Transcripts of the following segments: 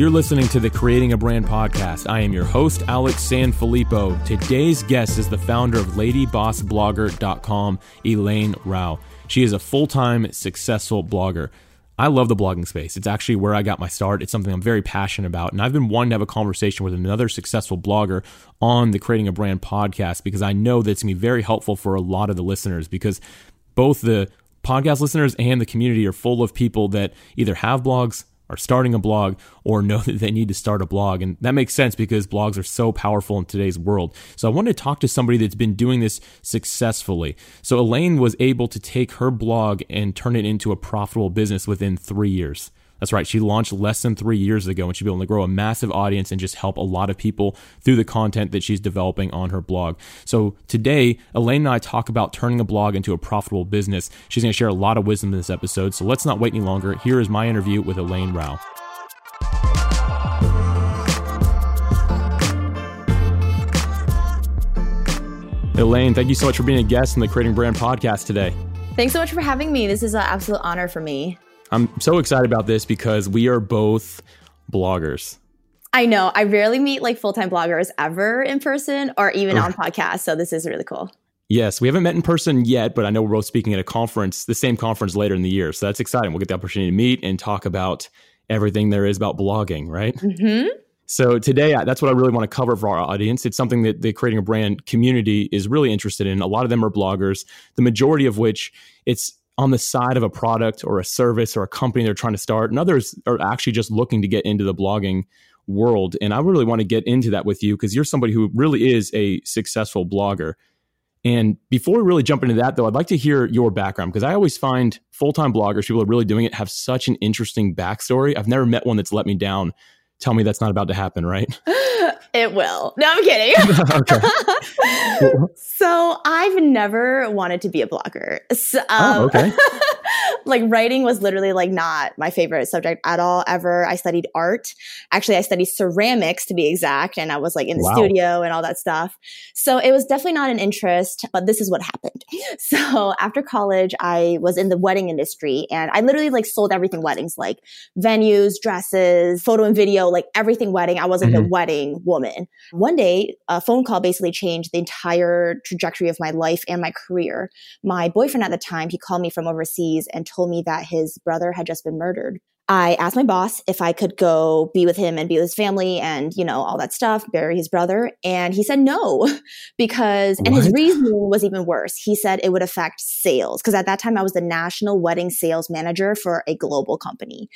You're listening to the Creating a Brand podcast. I am your host, Alex Sanfilippo. Today's guest is the founder of LadyBossBlogger.com, Elaine Rau. She is a full time successful blogger. I love the blogging space. It's actually where I got my start. It's something I'm very passionate about. And I've been wanting to have a conversation with another successful blogger on the Creating a Brand podcast because I know that it's going to be very helpful for a lot of the listeners because both the podcast listeners and the community are full of people that either have blogs, are starting a blog or know that they need to start a blog. And that makes sense because blogs are so powerful in today's world. So I wanted to talk to somebody that's been doing this successfully. So Elaine was able to take her blog and turn it into a profitable business within three years. That's right. She launched less than three years ago and she's been able to grow a massive audience and just help a lot of people through the content that she's developing on her blog. So today, Elaine and I talk about turning a blog into a profitable business. She's going to share a lot of wisdom in this episode. So let's not wait any longer. Here is my interview with Elaine Rau. Elaine, thank you so much for being a guest in the Creating Brand podcast today. Thanks so much for having me. This is an absolute honor for me. I'm so excited about this because we are both bloggers. I know. I rarely meet like full time bloggers ever in person or even on podcasts. So this is really cool. Yes, we haven't met in person yet, but I know we're both speaking at a conference, the same conference later in the year. So that's exciting. We'll get the opportunity to meet and talk about everything there is about blogging, right? Mm-hmm. So today, that's what I really want to cover for our audience. It's something that the creating a brand community is really interested in. A lot of them are bloggers, the majority of which it's on the side of a product or a service or a company they're trying to start, and others are actually just looking to get into the blogging world. And I really want to get into that with you because you're somebody who really is a successful blogger. And before we really jump into that, though, I'd like to hear your background because I always find full time bloggers, people who are really doing it, have such an interesting backstory. I've never met one that's let me down. Tell me that's not about to happen, right? It will. No, I'm kidding. so I've never wanted to be a blogger. So, oh, um, oh, okay. like writing was literally like not my favorite subject at all ever. I studied art. Actually, I studied ceramics to be exact, and I was like in the wow. studio and all that stuff. So it was definitely not an interest, but this is what happened. So after college, I was in the wedding industry and I literally like sold everything weddings, like venues, dresses, photo and video, like everything wedding. I wasn't mm-hmm. the wedding woman. One day, a phone call basically changed the entire trajectory of my life and my career. My boyfriend at the time, he called me from overseas and told me that his brother had just been murdered. I asked my boss if I could go be with him and be with his family and, you know, all that stuff, bury his brother. And he said no, because, what? and his reasoning was even worse. He said it would affect sales. Cause at that time I was the national wedding sales manager for a global company.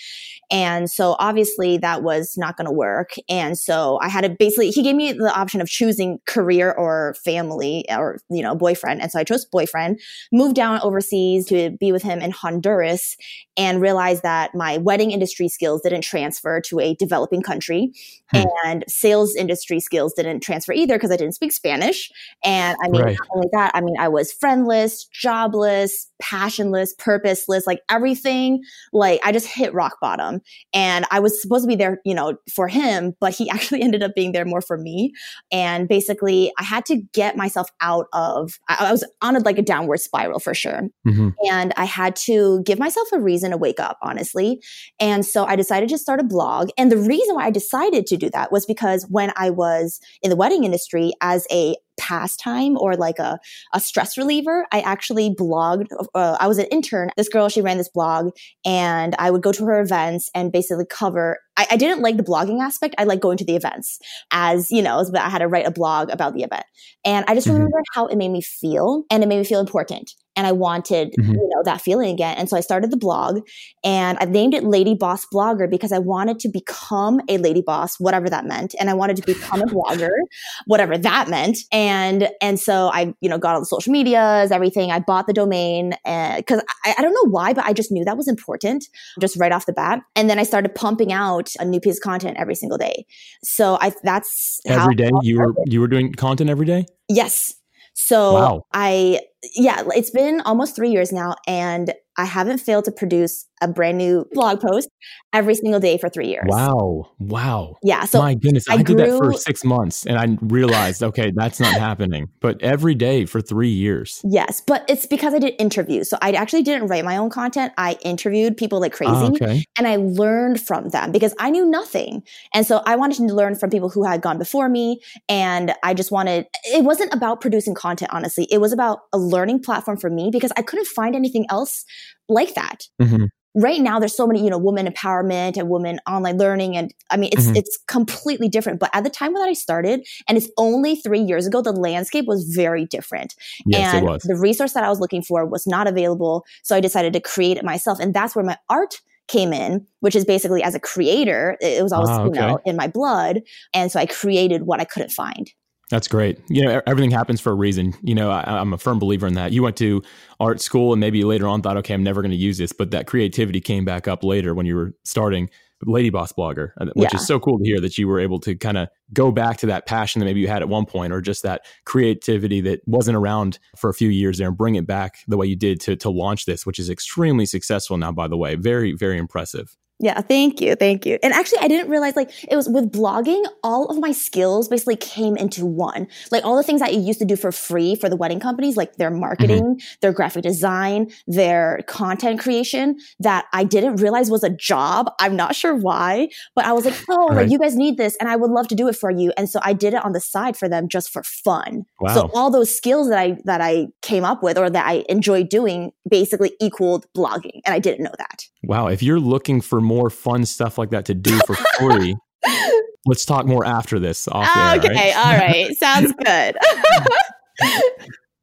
And so obviously that was not going to work. And so I had to basically, he gave me the option of choosing career or family or, you know, boyfriend. And so I chose boyfriend, moved down overseas to be with him in Honduras and realized that my wedding industry skills didn't transfer to a developing country hmm. and sales industry skills didn't transfer either because I didn't speak Spanish. And I mean, right. not only that, I mean, I was friendless, jobless, passionless, purposeless, like everything. Like I just hit rock bottom and I was supposed to be there, you know, for him, but he actually ended up being there more for me. And basically I had to get myself out of, I, I was on a, like a downward spiral for sure. Mm-hmm. And I had to give myself a reason to wake up, honestly. And so I decided to start a blog. And the reason why I decided to do that was because when I was in the wedding industry as a pastime or like a, a stress reliever. I actually blogged. Uh, I was an intern. This girl, she ran this blog and I would go to her events and basically cover. I, I didn't like the blogging aspect. I like going to the events as, you know, but I had to write a blog about the event. And I just mm-hmm. remember how it made me feel and it made me feel important and I wanted, mm-hmm. you know, that feeling again. And so I started the blog and I named it Lady Boss Blogger because I wanted to become a lady boss, whatever that meant. And I wanted to become a blogger, whatever that meant. And, and so I, you know, got all the social medias, everything. I bought the domain because I, I don't know why, but I just knew that was important just right off the bat. And then I started pumping out a new piece of content every single day. So I, that's every day you were, you were doing content every day? Yes. So wow. I, yeah, it's been almost three years now and I haven't failed to produce a brand new blog post every single day for three years. Wow. Wow. Yeah. So my goodness, I, I grew, did that for six months and I realized, okay, that's not happening. But every day for three years. Yes. But it's because I did interviews. So I actually didn't write my own content. I interviewed people like crazy ah, okay. and I learned from them because I knew nothing. And so I wanted to learn from people who had gone before me. And I just wanted, it wasn't about producing content, honestly. It was about a learning platform for me because I couldn't find anything else like that. Mm-hmm. Right now there's so many you know women empowerment and women online learning and i mean it's mm-hmm. it's completely different. But at the time that i started and it's only three years ago the landscape was very different. Yes, and the resource that i was looking for was not available so i decided to create it myself. And that's where my art came in which is basically as a creator it was always ah, okay. you know in my blood. And so i created what i couldn't find that's great. You know, everything happens for a reason. You know, I, am a firm believer in that. You went to art school and maybe later on thought, okay, I'm never going to use this, but that creativity came back up later when you were starting Lady Boss Blogger, uh, which yeah. is so cool to hear that you were able to kind of go back to that passion that maybe you had at one point, or just that creativity that wasn't around for a few years there, and bring it back the way you did to to launch this, which is extremely successful now. By the way, very very impressive. Yeah, thank you. Thank you. And actually, I didn't realize like it was with blogging, all of my skills basically came into one. Like all the things that I used to do for free for the wedding companies, like their marketing, mm-hmm. their graphic design, their content creation that I didn't realize was a job. I'm not sure why, but I was like, oh, right. like you guys need this and I would love to do it for you. And so I did it on the side for them just for fun. Wow. So all those skills that I, that I came up with or that I enjoyed doing basically equaled blogging. And I didn't know that. Wow. If you're looking for more fun stuff like that to do for free, let's talk more after this. Off air, okay. Right? All right. Sounds good.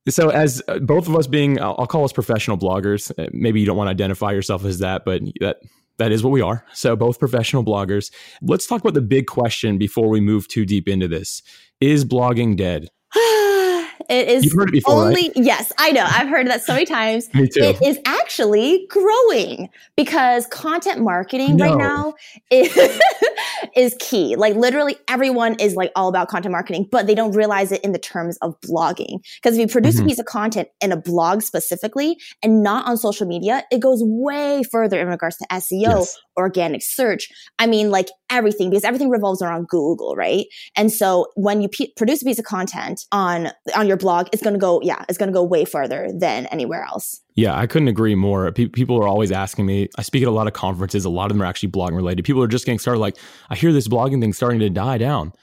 so as uh, both of us being i'll call us professional bloggers uh, maybe you don't want to identify yourself as that but that that is what we are so both professional bloggers let's talk about the big question before we move too deep into this is blogging dead it is You've heard it before, only right? yes, I know. I've heard that so many times. Me too. It is actually growing because content marketing no. right now is, is key. Like literally everyone is like all about content marketing, but they don't realize it in the terms of blogging. Because if you produce mm-hmm. a piece of content in a blog specifically and not on social media, it goes way further in regards to SEO, yes. organic search. I mean, like everything because everything revolves around Google, right? And so when you p- produce a piece of content on on your blog, it's going to go yeah, it's going to go way further than anywhere else. Yeah, I couldn't agree more. P- people are always asking me. I speak at a lot of conferences. A lot of them are actually blogging related. People are just getting started. Like, I hear this blogging thing starting to die down.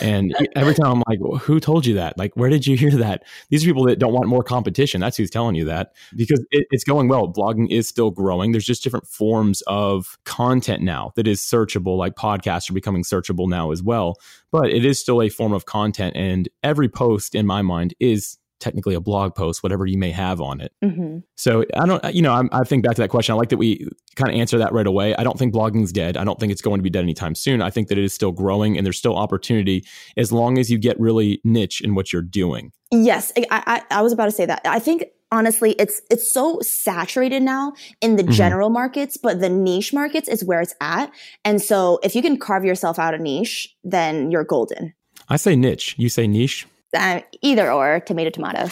And every time I'm like, well, who told you that? Like, where did you hear that? These are people that don't want more competition. That's who's telling you that because it, it's going well. Blogging is still growing. There's just different forms of content now that is searchable, like podcasts are becoming searchable now as well. But it is still a form of content. And every post, in my mind, is technically a blog post, whatever you may have on it. Mm-hmm. So I don't, you know, I'm, i think back to that question. I like that we kind of answer that right away. I don't think blogging's dead. I don't think it's going to be dead anytime soon. I think that it is still growing and there's still opportunity as long as you get really niche in what you're doing. Yes, I, I, I was about to say that. I think honestly it's it's so saturated now in the mm-hmm. general markets but the niche markets is where it's at and so if you can carve yourself out a niche then you're golden i say niche you say niche uh, either or tomato tomato.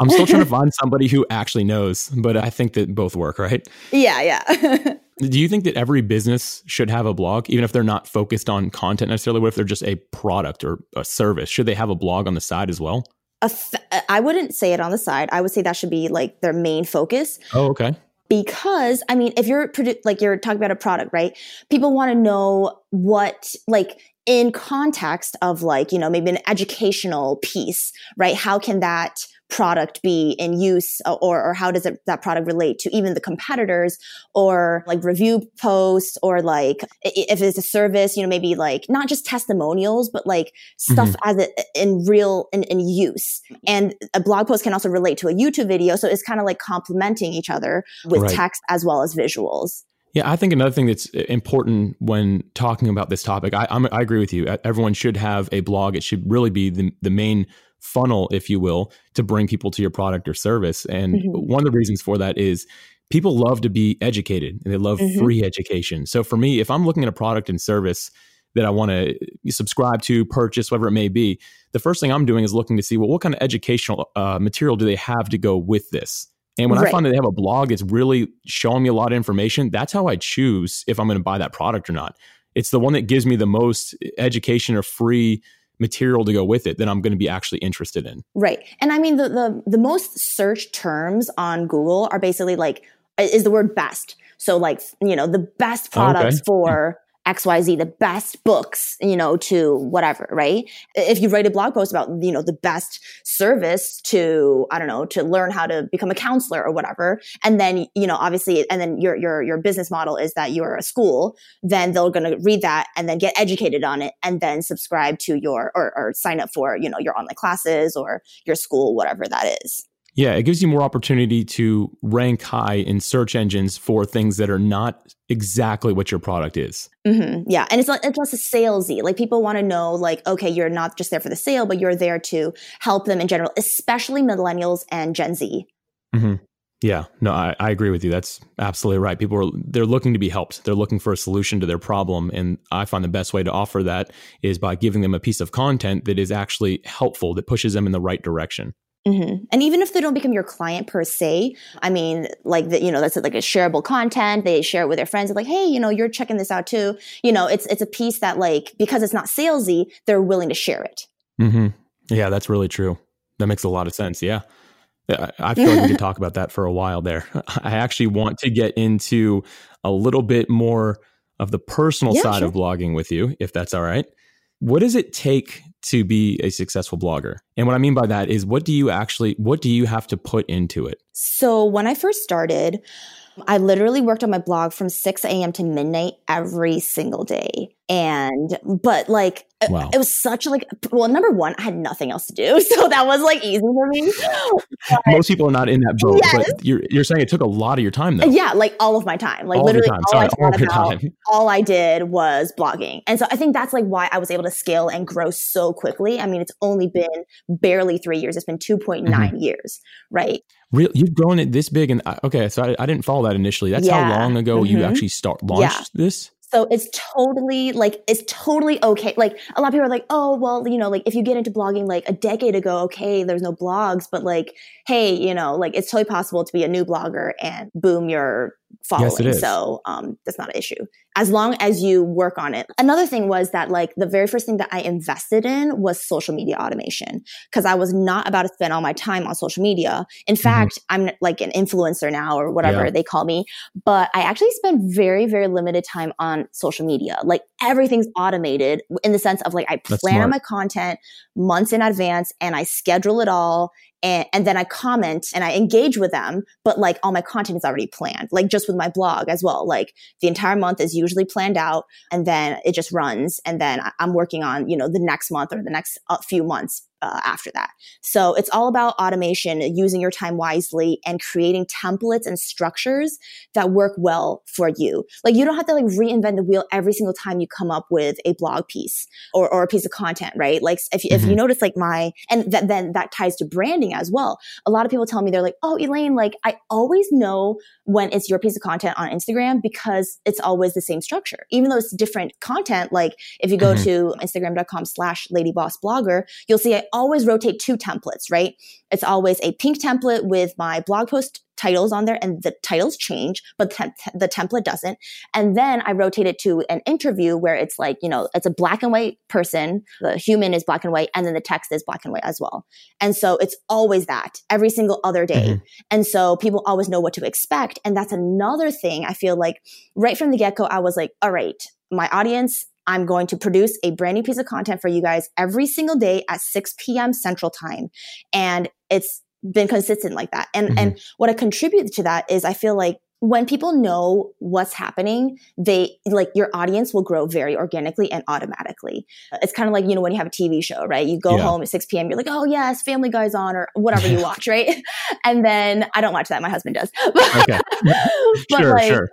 I'm still trying to find somebody who actually knows but i think that both work right? Yeah yeah. Do you think that every business should have a blog even if they're not focused on content necessarily? What if they're just a product or a service? Should they have a blog on the side as well? I wouldn't say it on the side. I would say that should be like their main focus. Oh okay. Because i mean if you're produ- like you're talking about a product right? People want to know what like in context of like, you know, maybe an educational piece, right? How can that product be in use uh, or, or how does it, that product relate to even the competitors or like review posts or like if it's a service, you know, maybe like not just testimonials, but like stuff mm-hmm. as it in real in, in use. And a blog post can also relate to a YouTube video. So it's kind of like complementing each other with right. text as well as visuals. Yeah, I think another thing that's important when talking about this topic, I, I'm, i agree with you. Everyone should have a blog. It should really be the, the main funnel, if you will, to bring people to your product or service. And mm-hmm. one of the reasons for that is people love to be educated and they love mm-hmm. free education. So for me, if I'm looking at a product and service that I want to subscribe to, purchase, whatever it may be, the first thing I'm doing is looking to see, well, what kind of educational uh, material do they have to go with this? And when Right. I find that they have a blog it's really showing me a lot of information, that's how I choose if I'm going to buy that product or not. It's the one that gives me the most education or free material to go with it that I'm going to be actually interested in. Right. And I mean the the the most searched terms on Google are basically like is the word best. So like, you know, the best products Okay. for XYZ, the best books, you know, to whatever, right? If you write a blog post about, you know, the best service to, I don't know, to learn how to become a counselor or whatever, and then, you know, obviously, and then your your your business model is that you're a school, then they're gonna read that and then get educated on it and then subscribe to your or, or sign up for, you know, your online classes or your school, whatever that is. Yeah, it gives you more opportunity to rank high in search engines for things that are not exactly what your product is. hmm Yeah, and it's not it's less salesy. Like people want to know, like, okay, you're not just there for the sale, but you're there to help them in general, especially millennials and Gen Z. hmm Yeah, no, I, I agree with you. That's absolutely right. People are they're looking to be helped. They're looking for a solution to their problem, and I find the best way to offer that is by giving them a piece of content that is actually helpful, that pushes them in the right direction. Hmm And even if they don't become your client per se, I mean, like the, you know, that's like a shareable content. They share it with their friends. Like, hey, you know, you're checking this out too. You know, it's it's a piece that like because it's not salesy, they're willing to share it. hmm Yeah, that's really true. That makes a lot of sense. Yeah. I feel like we could talk about that for a while there. I actually want to get into a little bit more of the personal Yeah, side sure. of blogging with you, if that's all right. What does it take to be a successful blogger? And what I mean by that is what do you actually what do you have to put into it? So when I first started, I literally worked on my blog from 6 a.m. to midnight every single day. And, but like, Wow. it was such like, well, number one, I had nothing else to do. So that was like easy for me. Most people are not in that boat, Yes. but you're you're saying it took a lot of your time though. yeah, like all of my time. Like all literally time. all Sorry, I all thought of your about, time. all I did was blogging. And so I think that's like why I was able to scale and grow so quickly. I mean, it's only been barely three years. It's been 2.9 Mm-hmm. years, right? Real, you've grown it this big, and okay, so I, I didn't follow that initially. That's Yeah. how long ago you Mhm. actually start launched this. So it's totally like it's totally okay. Like a lot of people are like, oh well, you know, like if you get into blogging like a decade ago, okay, there's no blogs, but like, hey, you know, like it's totally possible to be a new blogger and boom your following. Yes, it is. So um that's not an issue. As long as you work on it. Another thing was that like the very first thing that I invested in was social media automation because I was not about to spend all my time on social media. In fact, I'm like an influencer now or whatever Mm-hmm. Yeah. they call me but I actually spend very, very limited time on social media. Like everything's automated in the sense of like I plan on my content months in advance and I schedule it all. And, and then I comment and I engage with them, but like all my content is already planned, like just with my blog as well. Like the entire month is usually planned out and then it just runs. And then I'm working on, you know, the next month or the next uh, few months uh, after that. So it's all about automation, using your time wisely and creating templates and structures that work well for you. Like you don't have to like reinvent the wheel every single time you come up with a blog piece or, or a piece of content, right? Like if, if you Mhm. notice like my, and that, then that ties to branding as well. A lot of people tell me they're like, oh, Elaine, like I always know when it's your piece of content on Instagram because it's always the same structure. Even though it's different content, like if you go Mhm. to instagram.com slash ladybossblogger, you'll see I always rotate two templates, right? It's always a pink template with my blog post titles on there and the titles change, but the, tem- the template doesn't. And then I rotate it to an interview where it's like, you know, it's a black and white person. The human is black and white and then the text is black and white as well. And so it's always that every single other day. Mhm. And so people always know what to expect. And that's another thing I feel like right from the get go, I was like, all right, my audience, I'm going to produce a brand new piece of content for you guys every single day at 6 p.m. Central Time. And it's been consistent like that. And and mm-hmm. what I contribute to that is I feel like when people know what's happening, they like your audience will grow very organically and automatically. It's kind of like, you know, when you have a TV show, right? You go Yeah. home at 6 p.m., you're like, oh, yes, Family Guy's on or whatever you watch, right? And then I don't watch that. My husband does. Okay. But, sure, like, sure.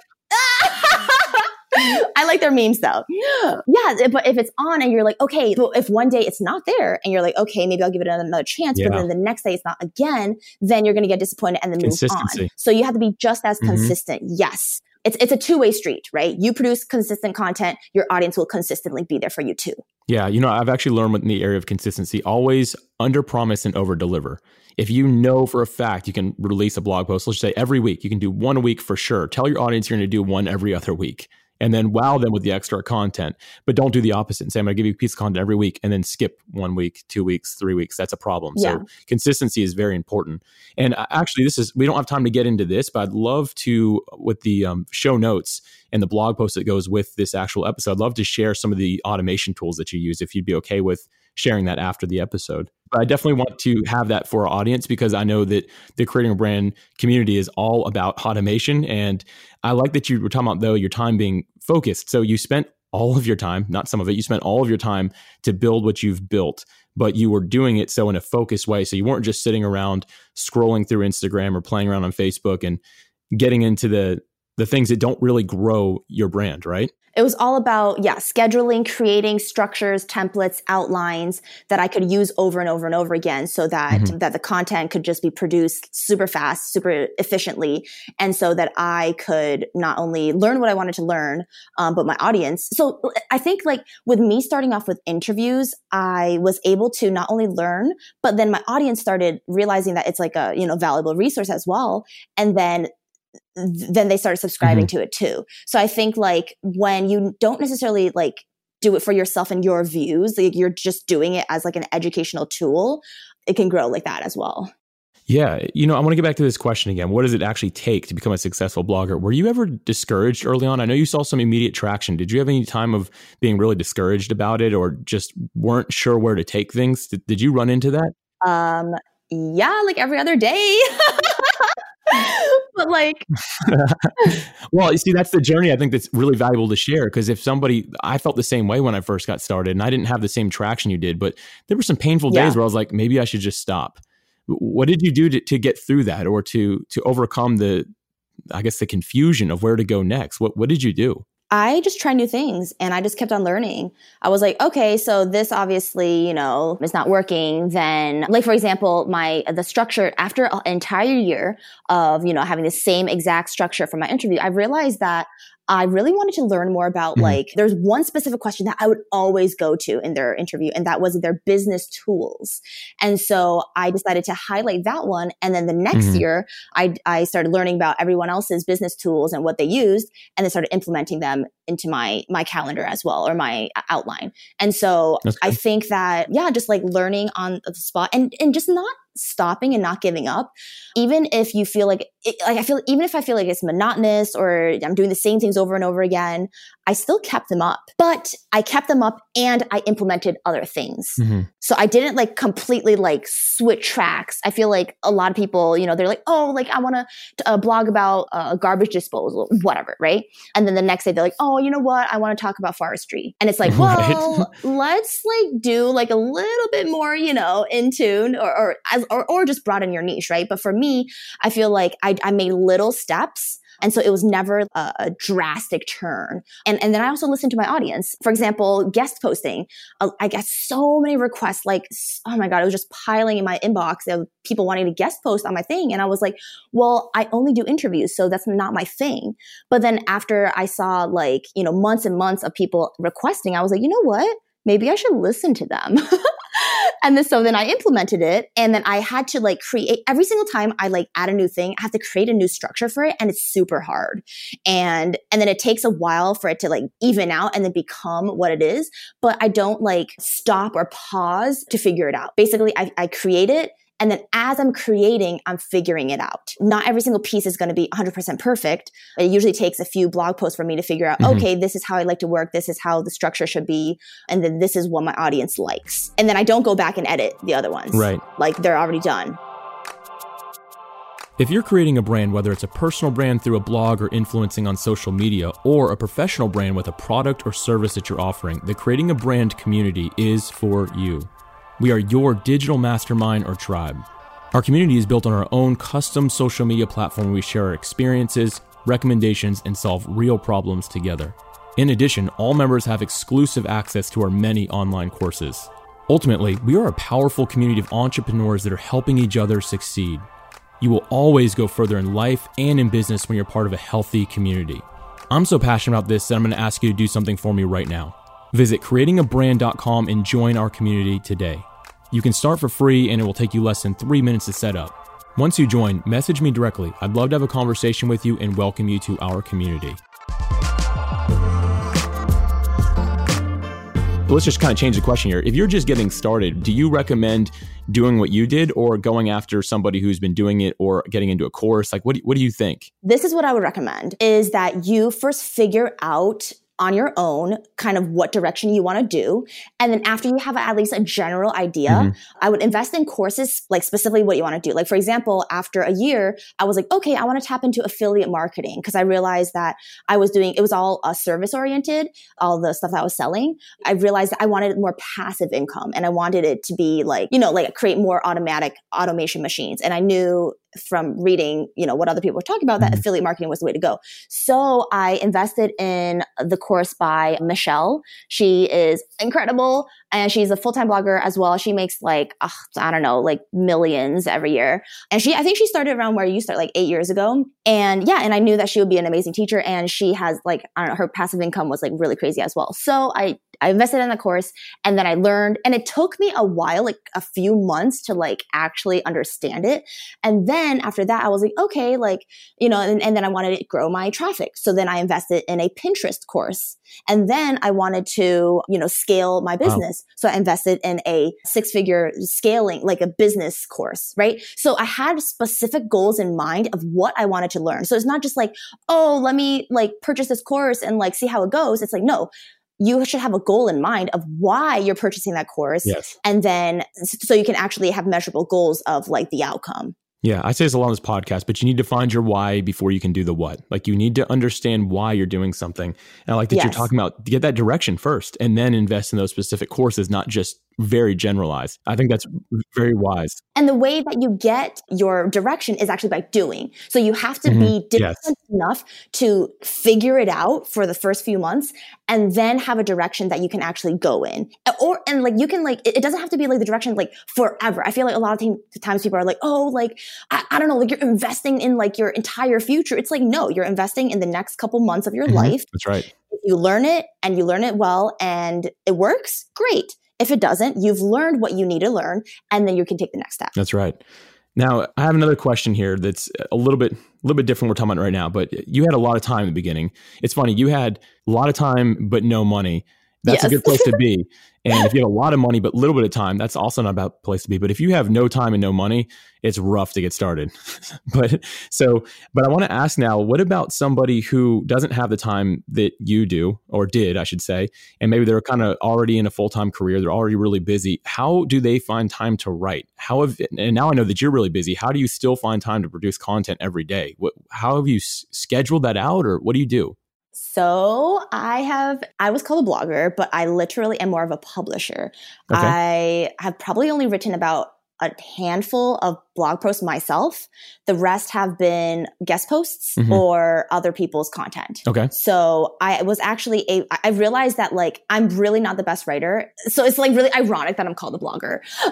I like their memes though. Yeah, but if it's on and you're like, okay, if one day it's not there and you're like, okay, maybe I'll give it another chance, but then the next day it's not again, then you're going to get disappointed and then move on. So you have to be just as Mhm. consistent. Yes. It's, it's a two way street, right? You produce consistent content, your audience will consistently be there for you too. Yeah, you know, I've actually learned in the area of consistency, always under promise and over deliver. If you know for a fact you can release a blog post, let's say every week, you can do one a week for sure. Tell your audience you're going to do one every other week and then wow them with the extra content. But don't do the opposite and say, I'm going to give you a piece of content every week and then skip one week, two weeks, three weeks. That's a problem. Yeah. So consistency is very important. And uh, actually, this is, we don't have time to get into this, but I'd love to, with the um, show notes and the blog post that goes with this actual episode, I'd love to share some of the automation tools that you use if you'd be okay with sharing that after the episode. But I definitely want to have that for our audience because I know that the creating a brand community is all about automation. And I like that you were talking about though your time being focused. So you spent all of your time, not some of it, you spent all of your time to build what you've built, but you were doing it so in a focused way. So you weren't just sitting around scrolling through Instagram or playing around on Facebook and getting into the the things that don't really grow your brand, right? It was all about, yeah, scheduling, creating structures, templates, outlines that I could use over and over and over again so that, mm-hmm. that the content could just be produced super fast, super efficiently. And so that I could not only learn what I wanted to learn, um, but my audience. So I think like with me starting off with interviews, I was able to not only learn, but then my audience started realizing that it's like a, you know, valuable resource as well. And then then they started subscribing mm-hmm. to it too. So I think like when you don't necessarily like do it for yourself and your views, like you're just doing it as like an educational tool, it can grow like that as well. Yeah, you know, I want to get back to this question again. What does it actually take to become a successful blogger? Were you ever discouraged early on? I know you saw some immediate traction. Did you have any time of being really discouraged about it or just weren't sure where to take things? Did, did you run into that? Um, yeah, like every other day. but like well you see that's the journey i think that's really valuable to share because if somebody i felt the same way when i first got started and i didn't have the same traction you did but there were some painful yeah. days where i was like maybe i should just stop. What did you do to, to get through that or to to overcome the i guess the confusion of where to go next? What what did you do I just tried new things and I just kept on learning. I was like, okay, so this obviously, you know, is not working. Then, like, for example, my, the structure after an entire year of, you know, having the same exact structure for my interview, I realized that I really wanted to learn more about mm-hmm. like, there's one specific question that I would always go to in their interview, and that was their business tools. And so I decided to highlight that one. And then the next mm-hmm. year, I, I started learning about everyone else's business tools and what they used, and then started implementing them into my, my calendar as well, or my outline. And so I think that, yeah, just like learning on the spot and, and just not stopping and not giving up. Even if you feel like it, like i feel even if i feel like it's monotonous or i'm doing the same things over and over again i still kept them up. But i kept them up and i implemented other things. Mm-hmm. so i didn't like completely like switch tracks. I feel like a lot of people you know they're like oh like i want to uh, blog about uh, garbage disposal whatever right? And then the next day they're like oh you know what? I want to talk about forestry. And it's like well right. let's like do like a little bit more you know in tune or, or as or, or just broaden your niche, right? But for me, I feel like I, I made little steps and so it was never a, a, drastic turn. And, and then I also listened to my audience. For example, guest posting. Uh, I got so many requests, like, oh my God, it was just piling in my inbox of people wanting to guest post on my thing. And I was like, well, I only do interviews, so that's not my thing. But then after I saw like, you know, months and months of people requesting, I was like, you know what? Maybe I should listen to them. and then so then I implemented it and then I had to like create every single time I like add a new thing, I have to create a new structure for it and it's super hard. And and then it takes a while for it to like even out and then become what it is. But I don't like stop or pause to figure it out. Basically, I, I create it and then as I'm creating, I'm figuring it out. Not every single piece is going to be 100% perfect. It usually takes a few blog posts for me to figure out, mm-hmm. okay, this is how I like to work. This is how the structure should be. And then this is what my audience likes. And then I don't go back and edit the other ones. Right. Like they're already done. If you're creating a brand, whether it's a personal brand through a blog or influencing on social media, or a professional brand with a product or service that you're offering, the Creating a Brand community is for you. We are your digital mastermind or tribe. Our community is built on our own custom social media platform where we share our experiences, recommendations, and solve real problems together. In addition, all members have exclusive access to our many online courses. Ultimately, we are a powerful community of entrepreneurs that are helping each other succeed. You will always go further in life and in business when you're part of a healthy community. I'm so passionate about this that I'm going to ask you to do something for me right now. Visit creatingabrand.com and join our community today. You can start for free and it will take you less than three minutes to set up. Once you join, message me directly. I'd love to have a conversation with you and welcome you to our community. let's just kind of change the question here. If you're just getting started, do you recommend doing what you did or going after somebody who's been doing it or getting into a course? Like, what do, what do you think? This is what I would recommend is that you first figure out on your own kind of what direction you want to do. And then after you have at least a general idea, mm-hmm. I would invest in courses like specifically what you want to do. Like, for example, after a year, I was like, okay, I want to tap into affiliate marketing because I realized that I was doing, it was all uh, service oriented, all the stuff that I was selling. I realized that I wanted more passive income and I wanted it to be like, you know, like create more automatic automation machines. And I knew from reading, you know, what other people were talking about, that mm-hmm. affiliate marketing was the way to go. So I invested in the course by Michelle. She is incredible and she's a full-time blogger as well. She makes like, uh, I don't know, like millions every year. And she, I think she started around where you start like eight years ago. And yeah, and I knew that she would be an amazing teacher and she has like, I don't know, her passive income was like really crazy as well. So I I invested in the course and then I learned and it took me a while, like a few months to like actually understand it. And then after that, I was like, okay, like, you know, and, and then I wanted to grow my traffic. So then I invested in a Pinterest course. And then I wanted to, you know, scale my business. Wow. So I invested in a six figure scaling, like a business course, right? So I had specific goals in mind of what I wanted to learn. So it's not just like, oh, let me like purchase this course and like see how it goes. It's like, no, you should have a goal in mind of why you're purchasing that course. Yes. And then so you can actually have measurable goals of like the outcome. Yeah, I say this a lot on this podcast, but you need to find your why before you can do the what. Like you need to understand why you're doing something. And I like that yes. you're talking about get that direction first and then invest in those specific courses, not just very generalized. I think that's very wise. And the way that you get your direction is actually by doing. So you have to mm-hmm. be disciplined yes. enough to figure it out for the first few months and then have a direction that you can actually go in. Or, and like you can like, it doesn't have to be like the direction like forever. I feel like a lot of times people are like, oh, like, I, I don't know, like you're investing in like your entire future. It's like, no, you're investing in the next couple months of your mm-hmm. life. That's right. You learn it and you learn it well and it works, great if it doesn't, you've learned what you need to learn, and then you can take the next step. That's right. Now, I have another question here that's a little bit a little bit different we're talking about right now, but you had a lot of time in the beginning. It's funny, you had a lot of time but no money. That's yes. a good place to be. And if you have a lot of money but a little bit of time, that's also not a bad place to be. But if you have no time and no money, it's rough to get started. but so, but I want to ask now, what about somebody who doesn't have the time that you do or did, I should say, and maybe they're kind of already in a full time career, they're already really busy. How do they find time to write? How have and now I know that you're really busy. How do you still find time to produce content every day? What, how have you s- scheduled that out, or what do you do? So I have, I was called a blogger, but I literally am more of a publisher. Okay. I have probably only written about a handful of blog posts myself. The rest have been guest posts mm-hmm. or other people's content. Okay. So I was actually a, I realized that like I'm really not the best writer. So it's like really ironic that I'm called a blogger.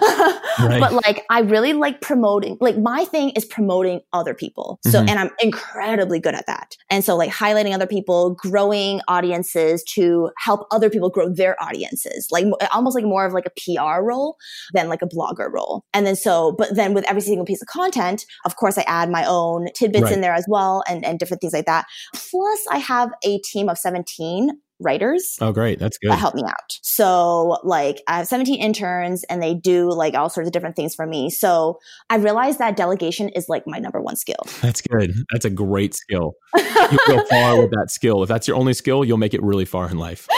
right. But like I really like promoting, like my thing is promoting other people. So, mm-hmm. and I'm incredibly good at that. And so like highlighting other people, growing audiences to help other people grow their audiences, like almost like more of like a PR role than like a blogger role. And then so, but then with every single piece of content, of course, I add my own tidbits right. in there as well and, and different things like that. Plus, I have a team of 17 writers. Oh, great. That's good. That help me out. So, like, I have 17 interns and they do like all sorts of different things for me. So, I realized that delegation is like my number one skill. That's good. That's a great skill. You'll go far with that skill. If that's your only skill, you'll make it really far in life.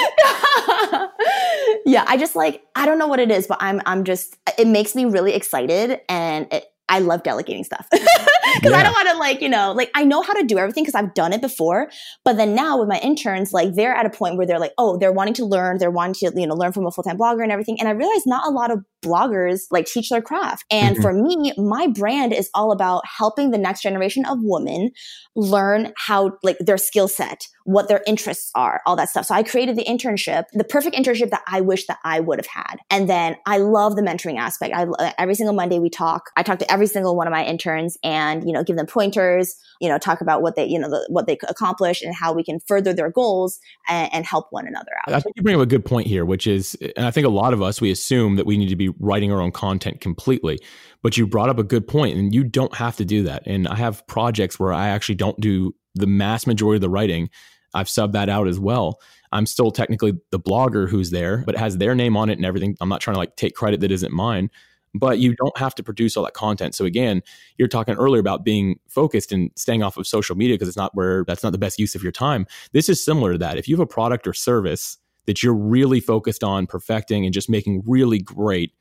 yeah, I just like I don't know what it is, but I'm I'm just it makes me really excited and it, I love delegating stuff yeah. I don't want to like, you know, like I know how to do everything because I've done it before. But then now with my interns, like they're at a point where they're like, oh, they're wanting to learn, they're wanting to, you know, learn from a full time blogger and everything. And I realize not a lot of bloggers like teach their craft. And mm-hmm. for me, my brand is all about helping the next generation of women learn how like their skill set, what their interests are, all that stuff. So I created the internship, the perfect internship that I wish that I would have had. And then I love the mentoring aspect. I every single Monday we talk. I talk to every single one of my interns and you you know, give them pointers, you know, talk about what they, you know, the, what they accomplish and how we can further their goals and, and help one another out. I think you bring up a good point here, which is, and I think a lot of us, we assume that we need to be writing our own content completely. But you brought up a good point, and you don't have to do that. And I have projects where I actually don't do the mass majority of the writing. I've subbed that out as well. I'm still technically the blogger who's there, but it has their name on it and everything. I'm not trying to like take credit that isn't mine, but you don't have to produce all that content. So again, you're talking earlier about being focused and staying off of social media because it's not where that's not the best use of your time. This is similar to that. If you have a product or service that you're really focused on perfecting and just making really great,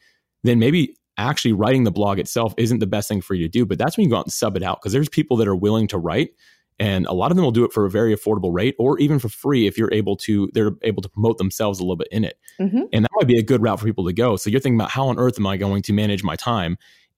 then maybe actually writing the blog itself isn't the best thing for you to do. But that's when you go out and sub it out because there's people that are willing to write and a lot of them will do it for a very affordable rate or even for free if you're able to they're able to promote themselves a little bit in it. Mm-hmm. and that might be a good route for people to go. So you're thinking about how on earth am i going to manage my time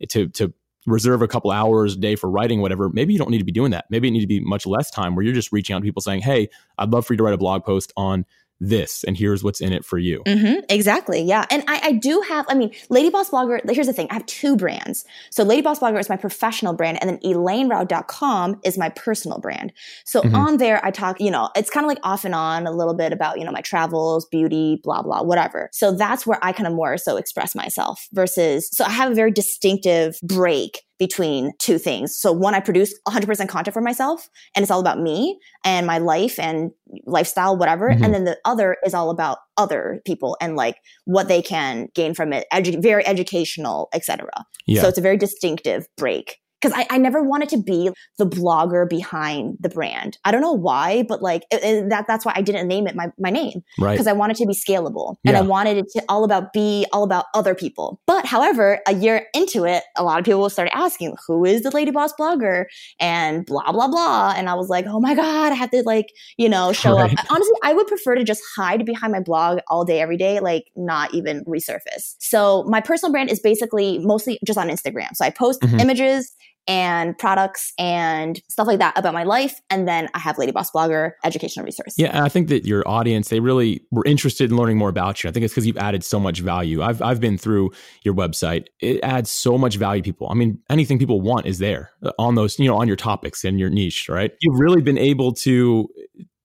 to to reserve a couple hours a day for writing whatever? Maybe you don't need to be doing that. Maybe it need to be much less time where you're just reaching out to people saying hey i'd love for you to write a blog post on this and here's what's in it for you. Mm-hmm, exactly. Yeah. And I, I, do have, I mean, Lady Boss Blogger, here's the thing I have two brands. So Lady Boss Blogger is my professional brand, and then ElaineRau.com is my personal brand. So mm-hmm. on there, I talk, you know, it's kind of like off and on a little bit about, you know, my travels, beauty, blah, blah, whatever. So that's where I kind of more so express myself versus, so I have a very distinctive break between two things. So one, I produce 100% content for myself and it's all about me and my life and lifestyle, whatever. Mm-hmm. And then the other is all about other people and like what they can gain from it, edu- very educational, etc. Yeah. So it's a very distinctive break because I, I, never wanted to be the blogger behind the brand. I don't know why, but like it, it, that that's why I didn't name it my, my name. Right. Because I wanted to be scalable and yeah. I wanted it to all about be all about other people. But however, a year into it, a lot of people started asking, who is the Lady Boss blogger? And blah, blah, blah. And I was like, oh my God, I have to like, you know, show right. up. Honestly, I would prefer to just hide behind my blog all day, every day, like not even resurface. So my personal brand is basically mostly just on Instagram. So I post mm-hmm. images and products and stuff like that about my life. And then I have Lady Boss Blogger educational resource. Yeah, I think that your audience, they really were interested in learning more about you. I think it's because you've added so much value. I've, I've been through your website. It adds so much value people. I mean, anything people want is there uh, on those, you know, on your topics and your niche, right? You've really been able to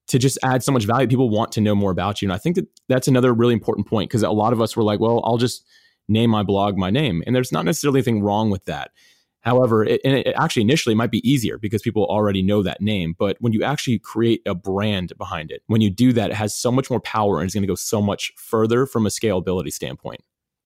to just add so much value. People want to know more about you. And I think that that's another really important point because a lot of us were like, well, I'll just name my blog my name. And there's not necessarily anything wrong with that However, it, and it actually initially might be easier because people already know that name. But when you actually create a brand behind it, when you do that, it has so much more power and it's going to go so much further from a scalability standpoint.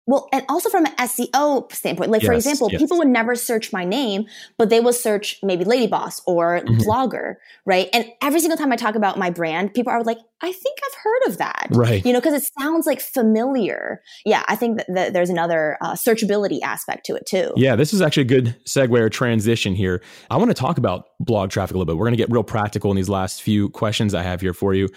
Well, and also from an SEO standpoint, like yes, for example, yes. people would never search my name, but they will search maybe Lady Boss or mm-hmm. blogger, right? And every single time I talk about my brand, people are like, I think I've heard of that. Right. You know, because it sounds like familiar. Yeah, I think that, that there's another uh, searchability aspect to it too. Yeah, this is actually a good segue or transition here. I want to talk about blog traffic a little bit. We're going to get real practical in these last few questions I have here for you.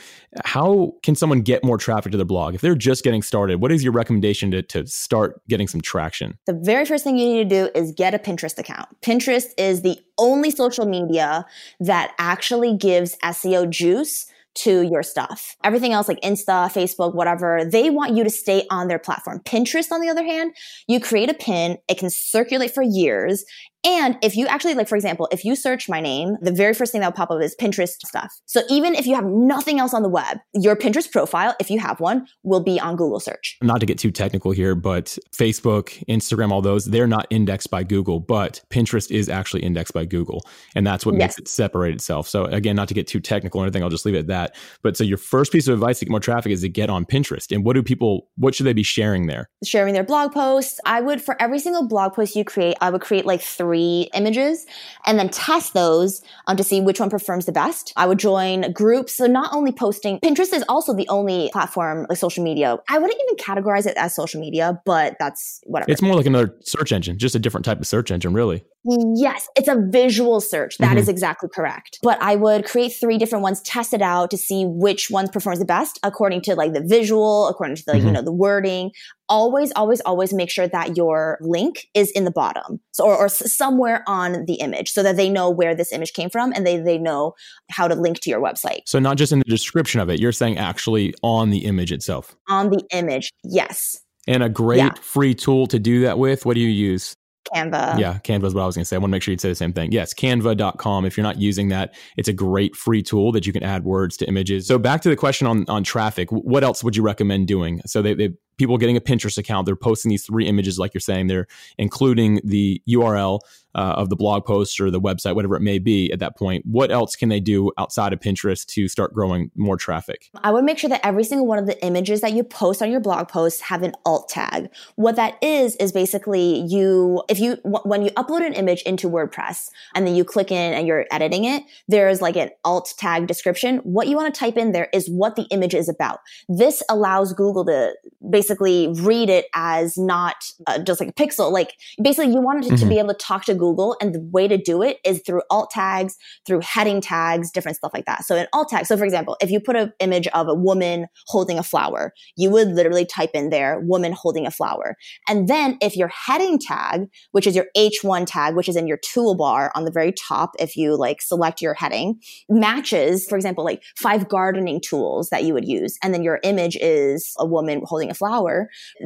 How can someone get more traffic to their blog? If they're just getting started, what is your recommendation to, to start getting some traction? The very first thing you need to do is get a Pinterest account. Pinterest is the only social media that actually gives SEO juice to your stuff. Everything else like Insta, Facebook, whatever, they want you to stay on their platform. Pinterest, on the other hand, you create a pin, it can circulate for years and if you actually, like, for example, if you search my name, the very first thing that will pop up is Pinterest stuff. So even if you have nothing else on the web, your Pinterest profile, if you have one, will be on Google search. Not to get too technical here, but Facebook, Instagram, all those, they're not indexed by Google, but Pinterest is actually indexed by Google. And that's what yes. makes it separate itself. So again, not to get too technical or anything, I'll just leave it at that. But so your first piece of advice to get more traffic is to get on Pinterest. And what do people, what should they be sharing there? Sharing their blog posts. I would, for every single blog post you create, I would create like three three images and then test those um, to see which one performs the best. I would join groups. So not only posting, Pinterest is also the only platform like social media. I wouldn't even categorize it as social media, but that's whatever. It's more like another search engine, just a different type of search engine, really. Yes, it's a visual search. That mm-hmm. is exactly correct. But I would create three different ones, test it out to see which one performs the best according to like the visual, according to the, mm-hmm. you know, the wording. Always, always, always make sure that your link is in the bottom. So, or, or somewhere on the image so that they know where this image came from and they, they know how to link to your website. So not just in the description of it, you're saying actually on the image itself. On the image. Yes. And a great yeah. free tool to do that with. What do you use? Canva. Yeah, Canva is what I was going to say. I want to make sure you'd say the same thing. Yes, canva.com. If you're not using that, it's a great free tool that you can add words to images. So back to the question on, on traffic, what else would you recommend doing? So they, they people getting a Pinterest account, they're posting these three images, like you're saying, they're including the URL uh, of the blog post or the website, whatever it may be at that point. What else can they do outside of Pinterest to start growing more traffic? I would make sure that every single one of the images that you post on your blog post have an alt tag. What that is, is basically you, if you, when you upload an image into WordPress and then you click in and you're editing it, there's like an alt tag description. What you want to type in there is what the image is about. This allows Google to basically read it as not uh, just like a pixel. Like basically you want it mm-hmm. to be able to talk to Google Google. And the way to do it is through alt tags, through heading tags, different stuff like that. So in alt tags, so for example, if you put an image of a woman holding a flower, you would literally type in there, woman holding a flower. And then if your heading tag, which is your H1 tag, which is in your toolbar on the very top, if you like select your heading, matches, for example, like five gardening tools that you would use, and then your image is a woman holding a flower,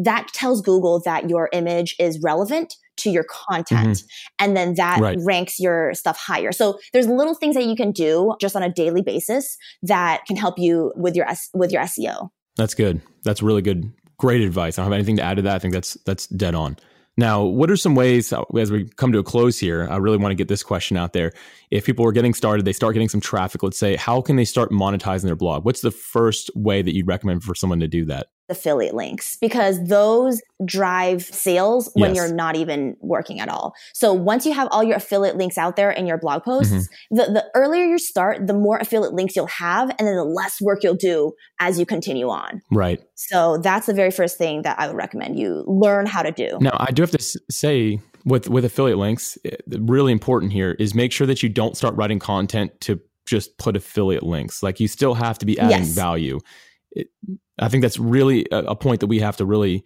that tells Google that your image is relevant to your content. Mm-hmm. And then that right. ranks your stuff higher. So there's little things that you can do just on a daily basis that can help you with your, with your SEO. That's good. That's really good. Great advice. I don't have anything to add to that. I think that's, that's dead on. Now, what are some ways uh, as we come to a close here? I really want to get this question out there. If people are getting started, they start getting some traffic, let's say, how can they start monetizing their blog? What's the first way that you'd recommend for someone to do that? Affiliate links because those drive sales when yes. you're not even working at all. So once you have all your affiliate links out there in your blog posts, mm-hmm. the, the earlier you start, the more affiliate links you'll have and then the less work you'll do as you continue on. Right. So that's the very first thing that I would recommend you learn how to do. Now, I do have to say with with affiliate links, eh, really important here is make sure that you don't start writing content to just put affiliate links. Like you still have to be adding yes. value. It, I think that's really a, a, point that we have to really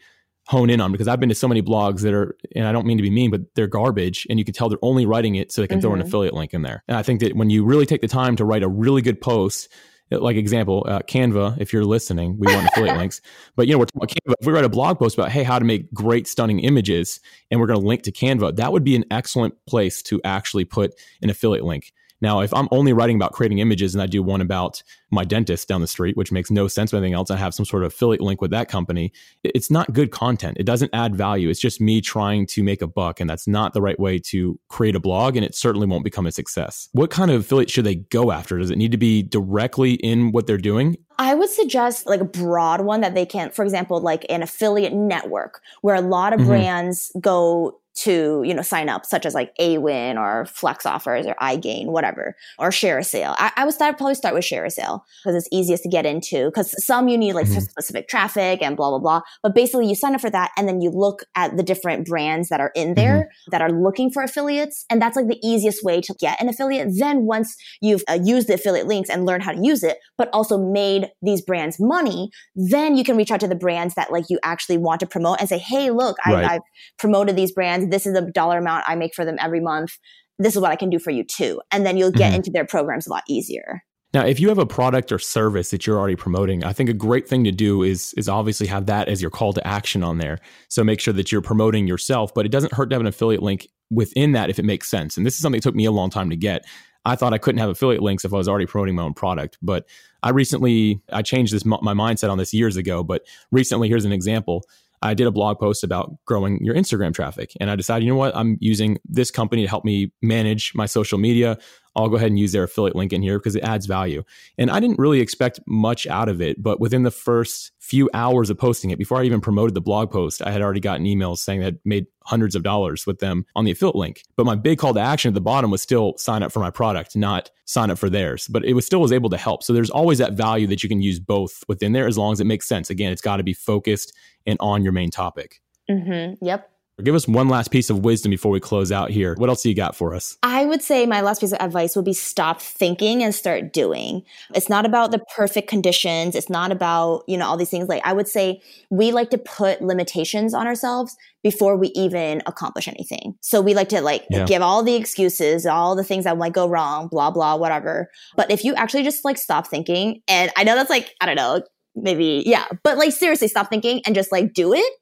hone in on because I've been to so many blogs that are, and I don't mean to be mean, but they're garbage, and you can tell they're only writing it so they can mm-hmm. throw an mm-hmm. affiliate link in there. And I think that when you really take the time to write a really good post, like example, uh, Canva, if you're listening, we want affiliate links. But you know, we're talking about Canva. If we write a blog post about, hey, how to make great, stunning images, and we're going to link to Canva, that would be an excellent place to actually put an affiliate link. Now, if I'm only writing about creating images and I do one about my dentist down the street, which makes no sense with anything else, I have some sort of affiliate link with that company, it's not good content. It doesn't add value. It's just me trying to make a buck. And that's not the right way to create a blog. And it certainly won't become a success. What kind of affiliate should they go after? Does it need to be directly in what they're doing? I would suggest like a broad one that they can, for example, like an affiliate network where a lot of mm-hmm. brands go to, you know, sign up, such as like Awin or Flex Offers or iGain, whatever, or ShareASale. I, I would start, probably start with ShareASale because it's easiest to get into because some you need like mm-hmm. specific traffic and blah, blah, blah. But basically you sign up for that and then you look at the different brands that are in there mm-hmm. that are looking for affiliates. And that's like the easiest way to get an affiliate. Then once you've uh, used the affiliate links and learned how to use it, but also made these brands money, then you can reach out to the brands that like you actually want to promote and say, Hey, look, right. I, I've promoted these brands this is the dollar amount I make for them every month. This is what I can do for you too. And then you'll get mm-hmm. into their programs a lot easier. Now, if you have a product or service that you're already promoting, I think a great thing to do is is obviously have that as your call to action on there. So make sure that you're promoting yourself, but it doesn't hurt to have an affiliate link within that if it makes sense. And this is something that took me a long time to get. I thought I couldn't have affiliate links if I was already promoting my own product, but I recently I changed this my mindset on this years ago, but recently here's an example. I did a blog post about growing your Instagram traffic. And I decided, you know what? I'm using this company to help me manage my social media. I'll go ahead and use their affiliate link in here because it adds value. And I didn't really expect much out of it, but within the first few hours of posting it, before I even promoted the blog post, I had already gotten emails saying that I'd made hundreds of dollars with them on the affiliate link. But my big call to action at the bottom was still sign up for my product, not sign up for theirs. But it was still was able to help. So there's always that value that you can use both within there as long as it makes sense. Again, it's got to be focused and on your main topic. Mm-hmm. Yep. Give us one last piece of wisdom before we close out here. What else do you got for us? I would say my last piece of advice would be stop thinking and start doing. It's not about the perfect conditions. It's not about, you know, all these things. Like I would say we like to put limitations on ourselves before we even accomplish anything. So we like to like yeah. give all the excuses, all the things that might go wrong, blah, blah, whatever. But if you actually just like stop thinking, and I know that's like, I don't know, maybe, yeah, but like seriously, stop thinking and just like do it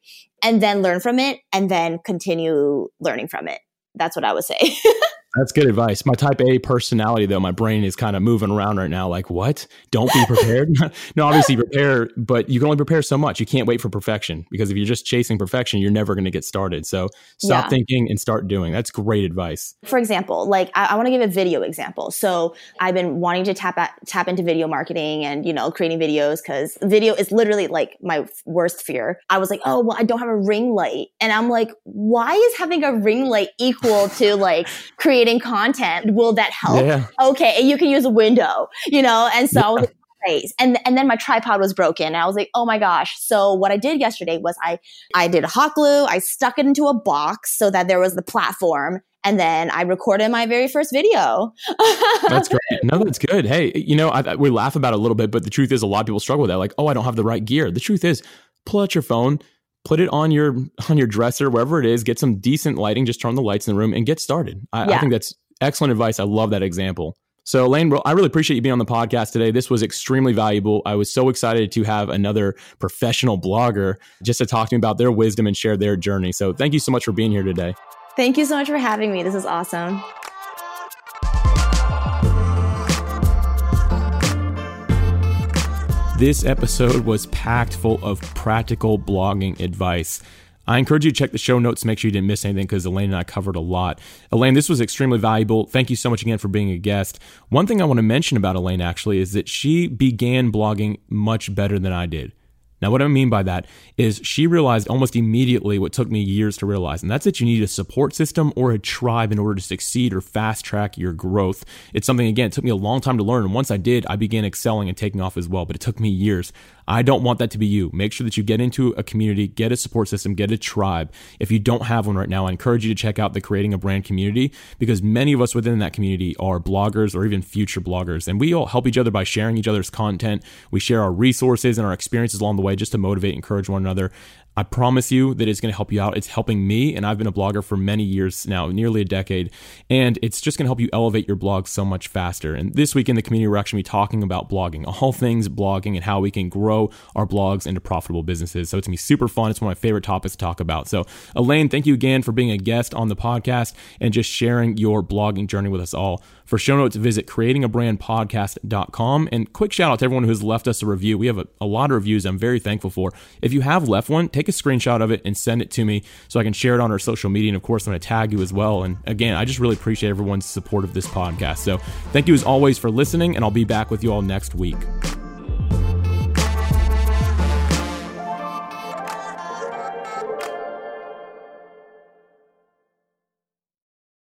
and then learn from it and then continue learning from it. That's what I would say. That's good advice. My type A personality, though, my brain is kind of moving around right now. Like, what? Don't be prepared. no, obviously prepare, but you can only prepare so much. You can't wait for perfection because if you're just chasing perfection, you're never going to get started. So stop yeah. thinking and start doing. That's great advice. For example, like I, I want to give a video example. So I've been wanting to tap at, tap into video marketing and you know creating videos because video is literally like my worst fear. I was like, oh well, I don't have a ring light, and I'm like, why is having a ring light equal to like creating creating content. Will that help? Yeah. Okay. You can use a window, you know? And so yeah. And and then my tripod was broken. I was like, oh my gosh. So what I did yesterday was I I did a hot glue, I stuck it into a box so that there was the platform. And then I recorded my very first video. that's great. No, that's good. Hey, you know, I, we laugh about it a little bit, but the truth is, a lot of people struggle with that. Like, oh, I don't have the right gear. The truth is, pull out your phone, put it on your on your dresser wherever it is get some decent lighting just turn on the lights in the room and get started. I, yeah. I, think that's excellent advice. I love that example. So elaine i really appreciate you being on the podcast today. This was extremely valuable. I was so excited to have another professional blogger just to talk to me about their wisdom and share their journey. So thank you so much for being here today. Thank you so much for having me. This is awesome This episode was packed full of practical blogging advice. I encourage you to check the show notes to make sure you didn't miss anything because Elaine and I covered a lot. Elaine, this was extremely valuable. Thank you so much again for being a guest. One thing I want to mention about Elaine actually is that she began blogging much better than I did. Now, what I mean by that is she realized almost immediately what took me years to realize, and that's that you need a support system or a tribe in order to succeed or fast track your growth. It's something, again, it took me a long time to learn. And once I did, I began excelling and taking off as well, but it took me years. I don't want that to be you. Make sure that you get into a community, get a support system, get a tribe. If you don't have one right now, I encourage you to check out the Creating a Brand community because many of us within that community are bloggers or even future bloggers. And we all help each other by sharing each other's content. We share our resources and our experiences along the way just to motivate, and encourage one another. I promise you that it's going to help you out. It's helping me, and I've been a blogger for many years now, nearly a decade, and it's just going to help you elevate your blog so much faster. And this week in the community, we're actually be talking about blogging, all things blogging, and how we can grow our blogs into profitable businesses. So it's going to be super fun. It's one of my favorite topics to talk about. So, Elaine, thank you again for being a guest on the podcast and just sharing your blogging journey with us all. For show notes, visit creatingabrandpodcast.com. And quick shout out to everyone who has left us a review. We have a, a lot of reviews I'm very thankful for. If you have left one, take a screenshot of it and send it to me so I can share it on our social media. And of course, I'm going to tag you as well. And again, I just really appreciate everyone's support of this podcast. So thank you as always for listening, and I'll be back with you all next week.